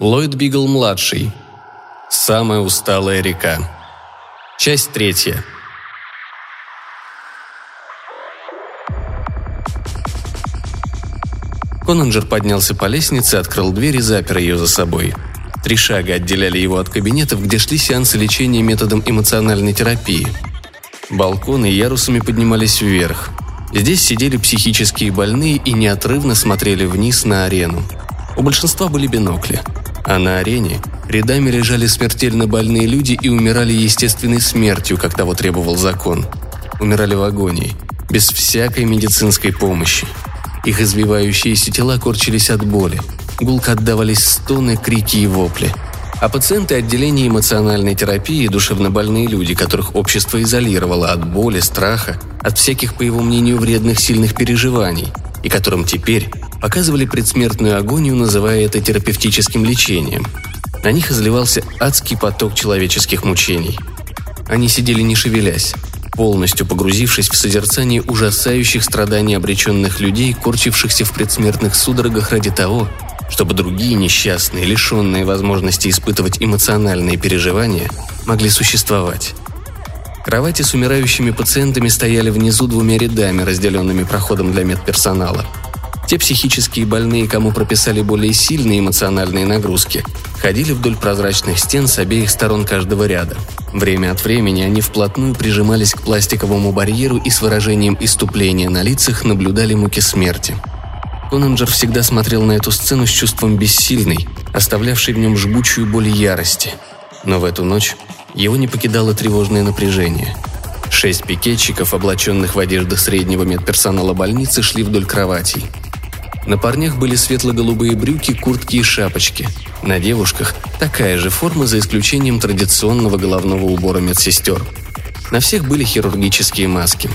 Ллойд Бигл-младший. Самая усталая река. Часть третья. Конанджер поднялся по лестнице, открыл дверь и запер ее за собой. Три шага отделяли его от кабинетов, где шли сеансы лечения методом эмоциональной терапии. Балконы ярусами поднимались вверх. Здесь сидели психические больные и неотрывно смотрели вниз на арену. У большинства были бинокли. А на арене рядами лежали смертельно больные люди и умирали естественной смертью, как того требовал закон. Умирали в агонии, без всякой медицинской помощи. Их извивающиеся тела корчились от боли. Гулко отдавались стоны, крики и вопли. А пациенты отделения эмоциональной терапии – душевнобольные люди, которых общество изолировало от боли, страха, от всяких, по его мнению, вредных сильных переживаний, и которым теперь показывали предсмертную агонию, называя это терапевтическим лечением. На них изливался адский поток человеческих мучений. Они сидели не шевелясь, полностью погрузившись в созерцание ужасающих страданий обреченных людей, корчившихся в предсмертных судорогах ради того, чтобы другие несчастные, лишенные возможности испытывать эмоциональные переживания, могли существовать. Кровати с умирающими пациентами стояли внизу двумя рядами, разделенными проходом для медперсонала. Те психические больные, кому прописали более сильные эмоциональные нагрузки, ходили вдоль прозрачных стен с обеих сторон каждого ряда. Время от времени они вплотную прижимались к пластиковому барьеру и с выражением иступления на лицах наблюдали муки смерти. Конанджер всегда смотрел на эту сцену с чувством бессильной, оставлявшей в нем жгучую боль ярости. Но в эту ночь его не покидало тревожное напряжение. Шесть пикетчиков, облаченных в одежды среднего медперсонала больницы, шли вдоль кроватей – на парнях были светло-голубые брюки, куртки и шапочки. На девушках такая же форма, за исключением традиционного головного убора медсестер. На всех были хирургические маски.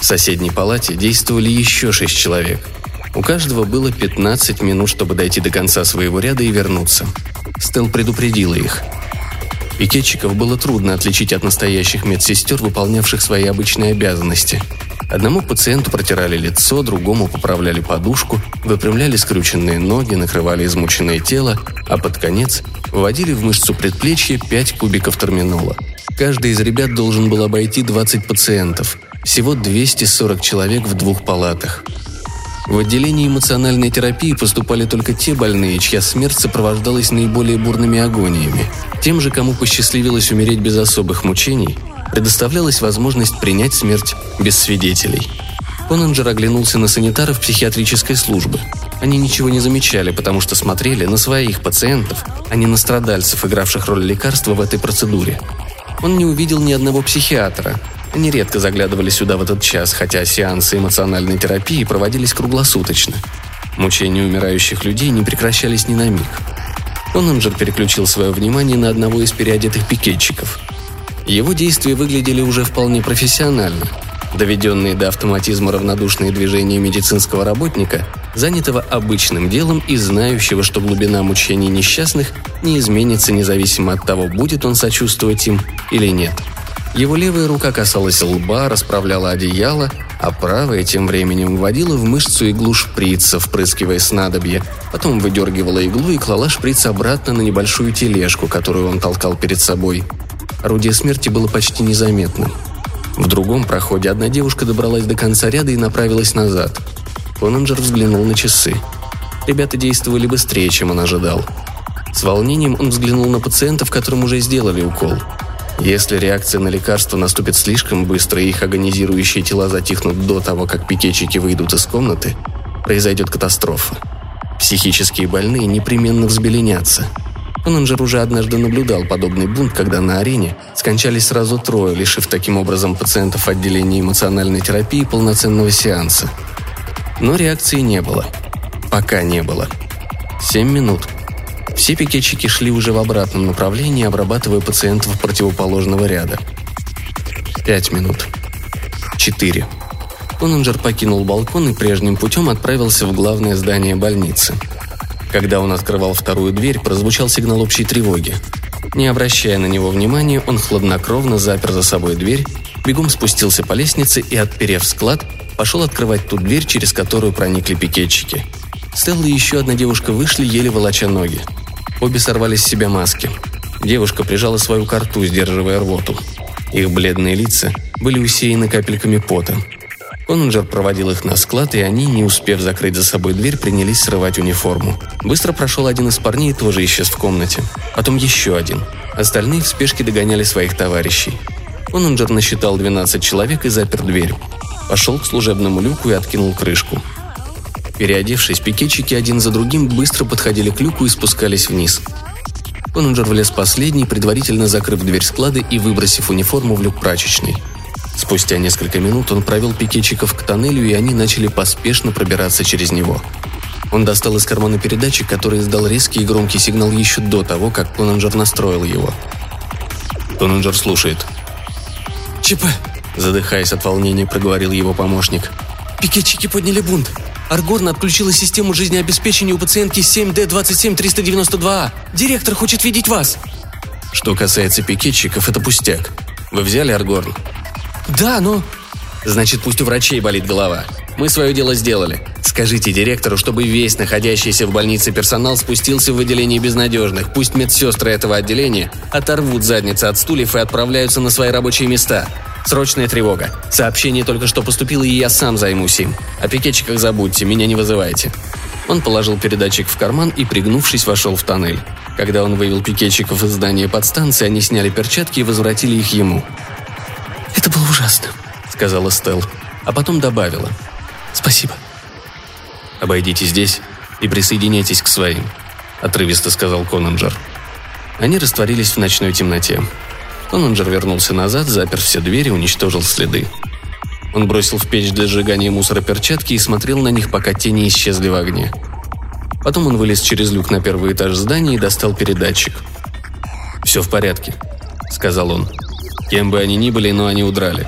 В соседней палате действовали еще шесть человек. У каждого было 15 минут, чтобы дойти до конца своего ряда и вернуться. Стелл предупредила их. Пикетчиков было трудно отличить от настоящих медсестер, выполнявших свои обычные обязанности – Одному пациенту протирали лицо, другому поправляли подушку, выпрямляли скрюченные ноги, накрывали измученное тело, а под конец вводили в мышцу предплечья 5 кубиков терминола. Каждый из ребят должен был обойти 20 пациентов, всего 240 человек в двух палатах. В отделении эмоциональной терапии поступали только те больные, чья смерть сопровождалась наиболее бурными агониями. Тем же, кому посчастливилось умереть без особых мучений, предоставлялась возможность принять смерть без свидетелей. Конанджер оглянулся на санитаров психиатрической службы. Они ничего не замечали, потому что смотрели на своих пациентов, а не на страдальцев, игравших роль лекарства в этой процедуре. Он не увидел ни одного психиатра. Они редко заглядывали сюда в этот час, хотя сеансы эмоциональной терапии проводились круглосуточно. Мучения умирающих людей не прекращались ни на миг. Конанджер переключил свое внимание на одного из переодетых пикетчиков – его действия выглядели уже вполне профессионально. Доведенные до автоматизма равнодушные движения медицинского работника, занятого обычным делом и знающего, что глубина мучений несчастных не изменится независимо от того, будет он сочувствовать им или нет. Его левая рука касалась лба, расправляла одеяло, а правая тем временем вводила в мышцу иглу шприца, впрыскивая снадобье, потом выдергивала иглу и клала шприц обратно на небольшую тележку, которую он толкал перед собой – Орудие смерти было почти незаметным. В другом проходе одна девушка добралась до конца ряда и направилась назад. Конанджер взглянул на часы. Ребята действовали быстрее, чем он ожидал. С волнением он взглянул на пациентов, которым уже сделали укол. Если реакция на лекарство наступит слишком быстро и их агонизирующие тела затихнут до того, как пикетчики выйдут из комнаты, произойдет катастрофа. Психические больные непременно взбеленятся – Конанджер уже однажды наблюдал подобный бунт, когда на арене скончались сразу трое, лишив таким образом пациентов отделения эмоциональной терапии полноценного сеанса. Но реакции не было. Пока не было. Семь минут. Все пикетчики шли уже в обратном направлении, обрабатывая пациентов противоположного ряда. Пять минут. Четыре. Конанджер покинул балкон и прежним путем отправился в главное здание больницы – когда он открывал вторую дверь, прозвучал сигнал общей тревоги. Не обращая на него внимания, он хладнокровно запер за собой дверь, бегом спустился по лестнице и, отперев склад, пошел открывать ту дверь, через которую проникли пикетчики. Стелла и еще одна девушка вышли, еле волоча ноги. Обе сорвали с себя маски. Девушка прижала свою карту, сдерживая рвоту. Их бледные лица были усеяны капельками пота. Конунджер проводил их на склад, и они, не успев закрыть за собой дверь, принялись срывать униформу. Быстро прошел один из парней и тоже исчез в комнате. Потом еще один. Остальные в спешке догоняли своих товарищей. Конунджер насчитал 12 человек и запер дверь. Пошел к служебному люку и откинул крышку. Переодевшись, пикетчики один за другим быстро подходили к люку и спускались вниз. Конунджер влез последний, предварительно закрыв дверь склада и выбросив униформу в люк прачечной. Спустя несколько минут он провел пикетчиков к тоннелю, и они начали поспешно пробираться через него. Он достал из кармана передатчик, который издал резкий и громкий сигнал еще до того, как Конунджер настроил его. Конунджер слушает. ЧП!» Задыхаясь от волнения, проговорил его помощник. «Пикетчики подняли бунт. Аргорн отключила систему жизнеобеспечения у пациентки 7D27392А. Директор хочет видеть вас!» Что касается пикетчиков, это пустяк. Вы взяли Аргорн? «Да, но...» Значит, пусть у врачей болит голова. Мы свое дело сделали. Скажите директору, чтобы весь находящийся в больнице персонал спустился в отделение безнадежных. Пусть медсестры этого отделения оторвут задницы от стульев и отправляются на свои рабочие места. Срочная тревога. Сообщение только что поступило, и я сам займусь им. О пикетчиках забудьте, меня не вызывайте. Он положил передатчик в карман и, пригнувшись, вошел в тоннель. Когда он вывел пикетчиков из здания подстанции, они сняли перчатки и возвратили их ему. «Это было ужасно», — сказала Стелл, а потом добавила. «Спасибо». «Обойдите здесь и присоединяйтесь к своим», — отрывисто сказал Конанджер. Они растворились в ночной темноте. Конанджер вернулся назад, запер все двери, уничтожил следы. Он бросил в печь для сжигания мусора перчатки и смотрел на них, пока тени исчезли в огне. Потом он вылез через люк на первый этаж здания и достал передатчик. «Все в порядке», — сказал он. «Кем бы они ни были, но они удрали.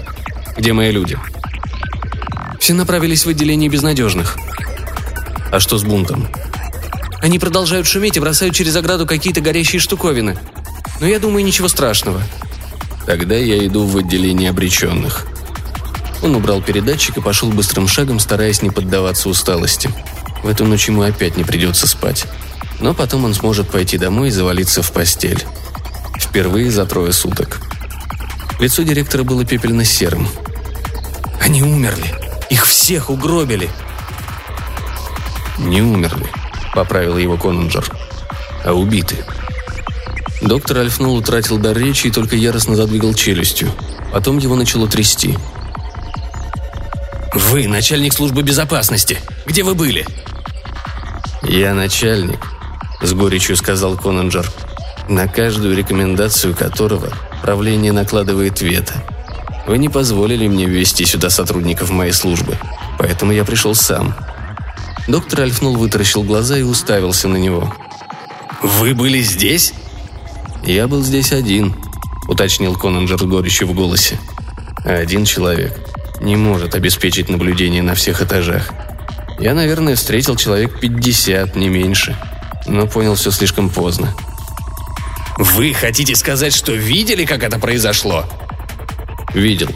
Где мои люди?» «Все направились в отделение безнадежных». «А что с бунтом?» «Они продолжают шуметь и бросают через ограду какие-то горящие штуковины. Но я думаю, ничего страшного». Тогда я иду в отделение обреченных. Он убрал передатчик и пошел быстрым шагом, стараясь не поддаваться усталости. В эту ночь ему опять не придется спать. Но потом он сможет пойти домой и завалиться в постель. Впервые за трое суток. Лицо директора было пепельно-серым. «Они умерли! Их всех угробили!» «Не умерли», — поправил его Конунджер, — «а убиты». Доктор Альфнул утратил дар речи и только яростно задвигал челюстью. Потом его начало трясти. «Вы начальник службы безопасности. Где вы были?» «Я начальник», — с горечью сказал Конанджер, на каждую рекомендацию которого правление накладывает вето. Вы не позволили мне ввести сюда сотрудников моей службы, поэтому я пришел сам. Доктор Альфнул вытаращил глаза и уставился на него. «Вы были здесь?» «Я был здесь один», — уточнил Конанджер с горечью в голосе. «Один человек не может обеспечить наблюдение на всех этажах. Я, наверное, встретил человек 50, не меньше, но понял все слишком поздно. «Вы хотите сказать, что видели, как это произошло?» «Видел.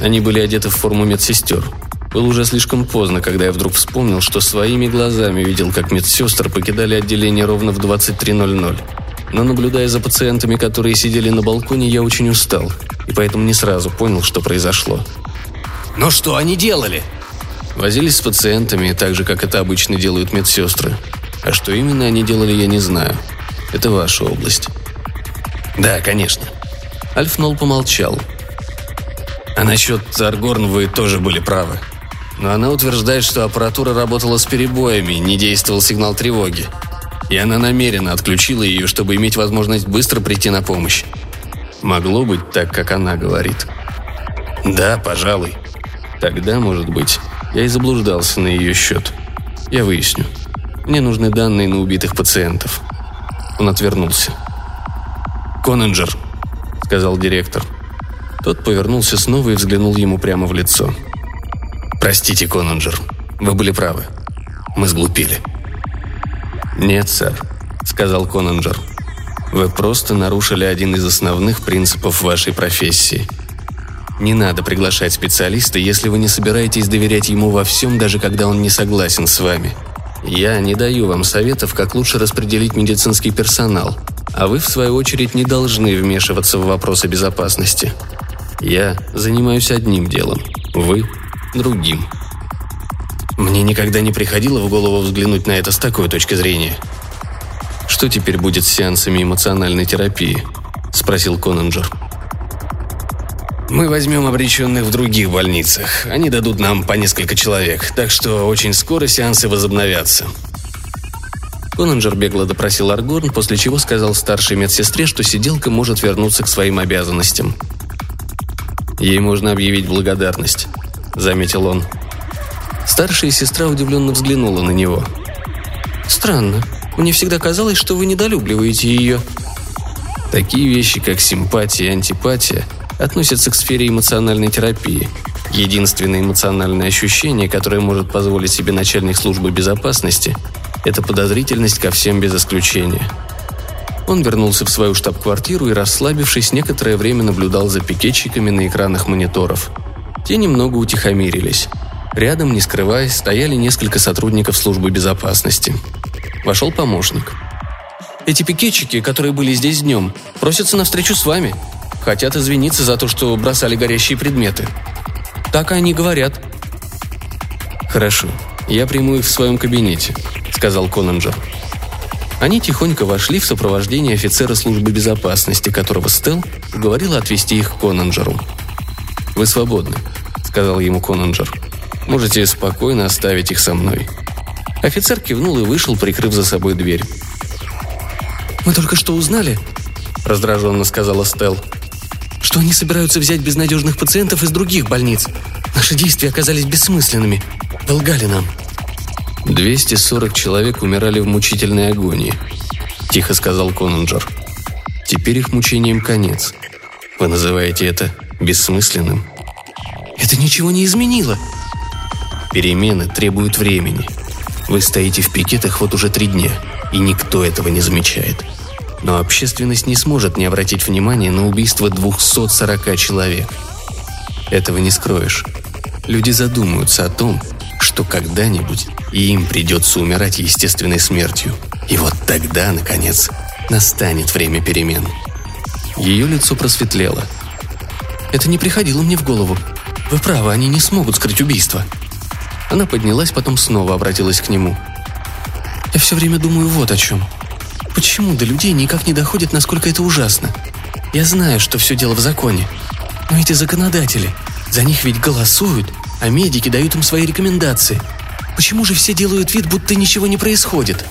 Они были одеты в форму медсестер. Было уже слишком поздно, когда я вдруг вспомнил, что своими глазами видел, как медсестры покидали отделение ровно в 23.00. Но наблюдая за пациентами, которые сидели на балконе, я очень устал, и поэтому не сразу понял, что произошло. «Но что они делали?» Возились с пациентами, так же, как это обычно делают медсестры. А что именно они делали, я не знаю. Это ваша область. Да, конечно. Альфнол помолчал. А насчет Аргорн вы тоже были правы. Но она утверждает, что аппаратура работала с перебоями, не действовал сигнал тревоги. И она намеренно отключила ее, чтобы иметь возможность быстро прийти на помощь. Могло быть так, как она говорит. Да, пожалуй. Тогда, может быть, я и заблуждался на ее счет. Я выясню. Мне нужны данные на убитых пациентов. Он отвернулся. «Конненджер», — сказал директор. Тот повернулся снова и взглянул ему прямо в лицо. «Простите, Конненджер, вы были правы. Мы сглупили». «Нет, сэр», — сказал Конненджер. «Вы просто нарушили один из основных принципов вашей профессии. Не надо приглашать специалиста, если вы не собираетесь доверять ему во всем, даже когда он не согласен с вами. Я не даю вам советов, как лучше распределить медицинский персонал, а вы, в свою очередь, не должны вмешиваться в вопросы безопасности. Я занимаюсь одним делом, вы – другим. Мне никогда не приходило в голову взглянуть на это с такой точки зрения. «Что теперь будет с сеансами эмоциональной терапии?» – спросил Конанджер. Мы возьмем обреченных в других больницах. Они дадут нам по несколько человек, так что очень скоро сеансы возобновятся. Конанджер бегло допросил Аргорн, после чего сказал старшей медсестре, что сиделка может вернуться к своим обязанностям. «Ей можно объявить благодарность», — заметил он. Старшая сестра удивленно взглянула на него. «Странно. Мне всегда казалось, что вы недолюбливаете ее». Такие вещи, как симпатия и антипатия — относятся к сфере эмоциональной терапии. Единственное эмоциональное ощущение, которое может позволить себе начальник службы безопасности, это подозрительность ко всем без исключения. Он вернулся в свою штаб-квартиру и, расслабившись, некоторое время наблюдал за пикетчиками на экранах мониторов. Те немного утихомирились. Рядом, не скрываясь, стояли несколько сотрудников службы безопасности. Вошел помощник. «Эти пикетчики, которые были здесь днем, просятся на встречу с вами», Хотят извиниться за то, что бросали горящие предметы. Так они говорят. Хорошо, я приму их в своем кабинете, сказал Конанджер. Они тихонько вошли в сопровождение офицера службы безопасности, которого Стелл говорила отвезти их к Конанджеру. «Вы свободны», — сказал ему Конанджер. «Можете спокойно оставить их со мной». Офицер кивнул и вышел, прикрыв за собой дверь. «Мы только что узнали», — раздраженно сказала Стелл, что они собираются взять безнадежных пациентов из других больниц. Наши действия оказались бессмысленными. Долгали нам. 240 человек умирали в мучительной агонии, тихо сказал Конанджер. Теперь их мучениям конец. Вы называете это бессмысленным? Это ничего не изменило. Перемены требуют времени. Вы стоите в пикетах вот уже три дня, и никто этого не замечает. Но общественность не сможет не обратить внимания на убийство 240 человек. Этого не скроешь. Люди задумаются о том, что когда-нибудь и им придется умирать естественной смертью. И вот тогда, наконец, настанет время перемен. Ее лицо просветлело. «Это не приходило мне в голову. Вы правы, они не смогут скрыть убийство». Она поднялась, потом снова обратилась к нему. «Я все время думаю вот о чем. Почему до людей никак не доходит, насколько это ужасно? Я знаю, что все дело в законе. Но эти законодатели, за них ведь голосуют, а медики дают им свои рекомендации. Почему же все делают вид, будто ничего не происходит?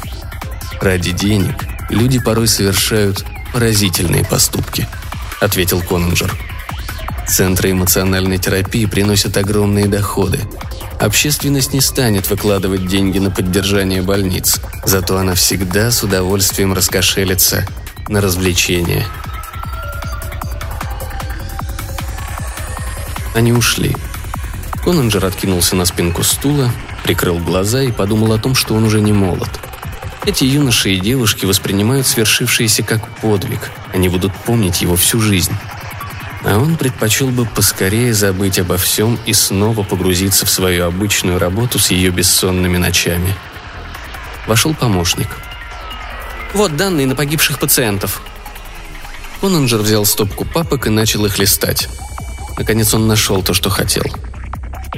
Ради денег люди порой совершают поразительные поступки, ответил Конанджер. Центры эмоциональной терапии приносят огромные доходы, Общественность не станет выкладывать деньги на поддержание больниц, зато она всегда с удовольствием раскошелится на развлечения. Они ушли. Конанджер откинулся на спинку стула, прикрыл глаза и подумал о том, что он уже не молод. Эти юноши и девушки воспринимают свершившееся как подвиг, они будут помнить его всю жизнь а он предпочел бы поскорее забыть обо всем и снова погрузиться в свою обычную работу с ее бессонными ночами. Вошел помощник. «Вот данные на погибших пациентов». Конанджер взял стопку папок и начал их листать. Наконец он нашел то, что хотел.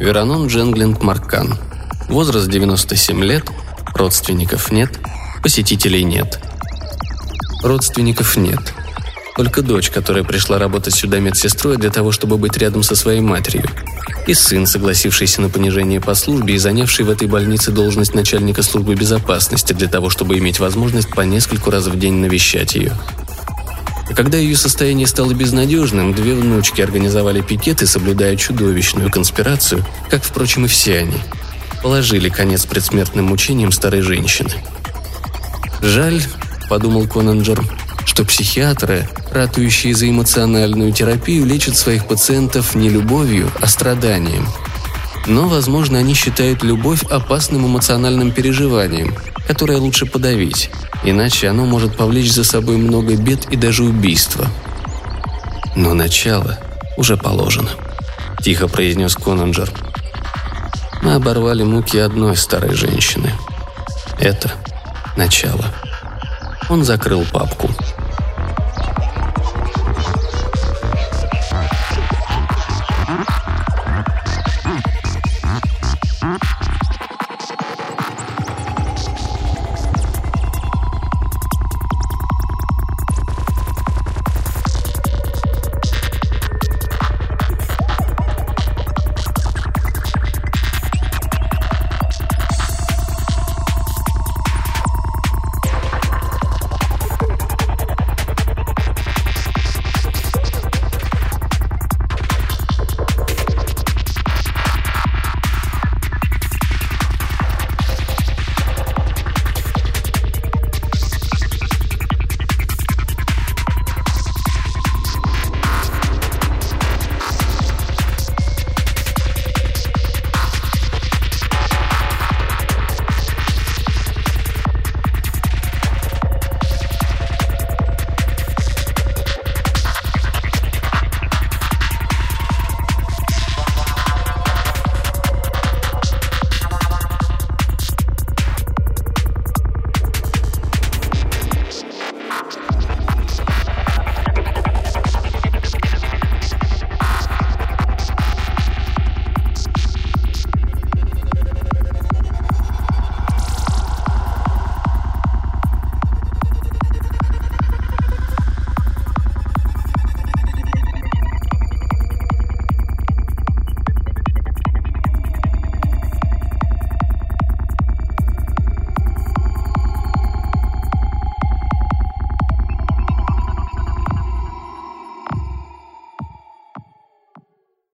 Веронон Дженглинг Маркан. Возраст 97 лет, родственников нет, посетителей нет. Родственников нет – только дочь, которая пришла работать сюда медсестрой для того, чтобы быть рядом со своей матерью. И сын, согласившийся на понижение по службе и занявший в этой больнице должность начальника службы безопасности для того, чтобы иметь возможность по нескольку раз в день навещать ее. Когда ее состояние стало безнадежным, две внучки организовали пикеты, соблюдая чудовищную конспирацию, как, впрочем, и все они. Положили конец предсмертным мучениям старой женщины. «Жаль», — подумал Конанджер, что психиатры, ратующие за эмоциональную терапию, лечат своих пациентов не любовью, а страданием. Но, возможно, они считают любовь опасным эмоциональным переживанием, которое лучше подавить, иначе оно может повлечь за собой много бед и даже убийства. Но начало уже положено, тихо произнес Конанджер. Мы оборвали муки одной старой женщины. Это начало. Он закрыл папку.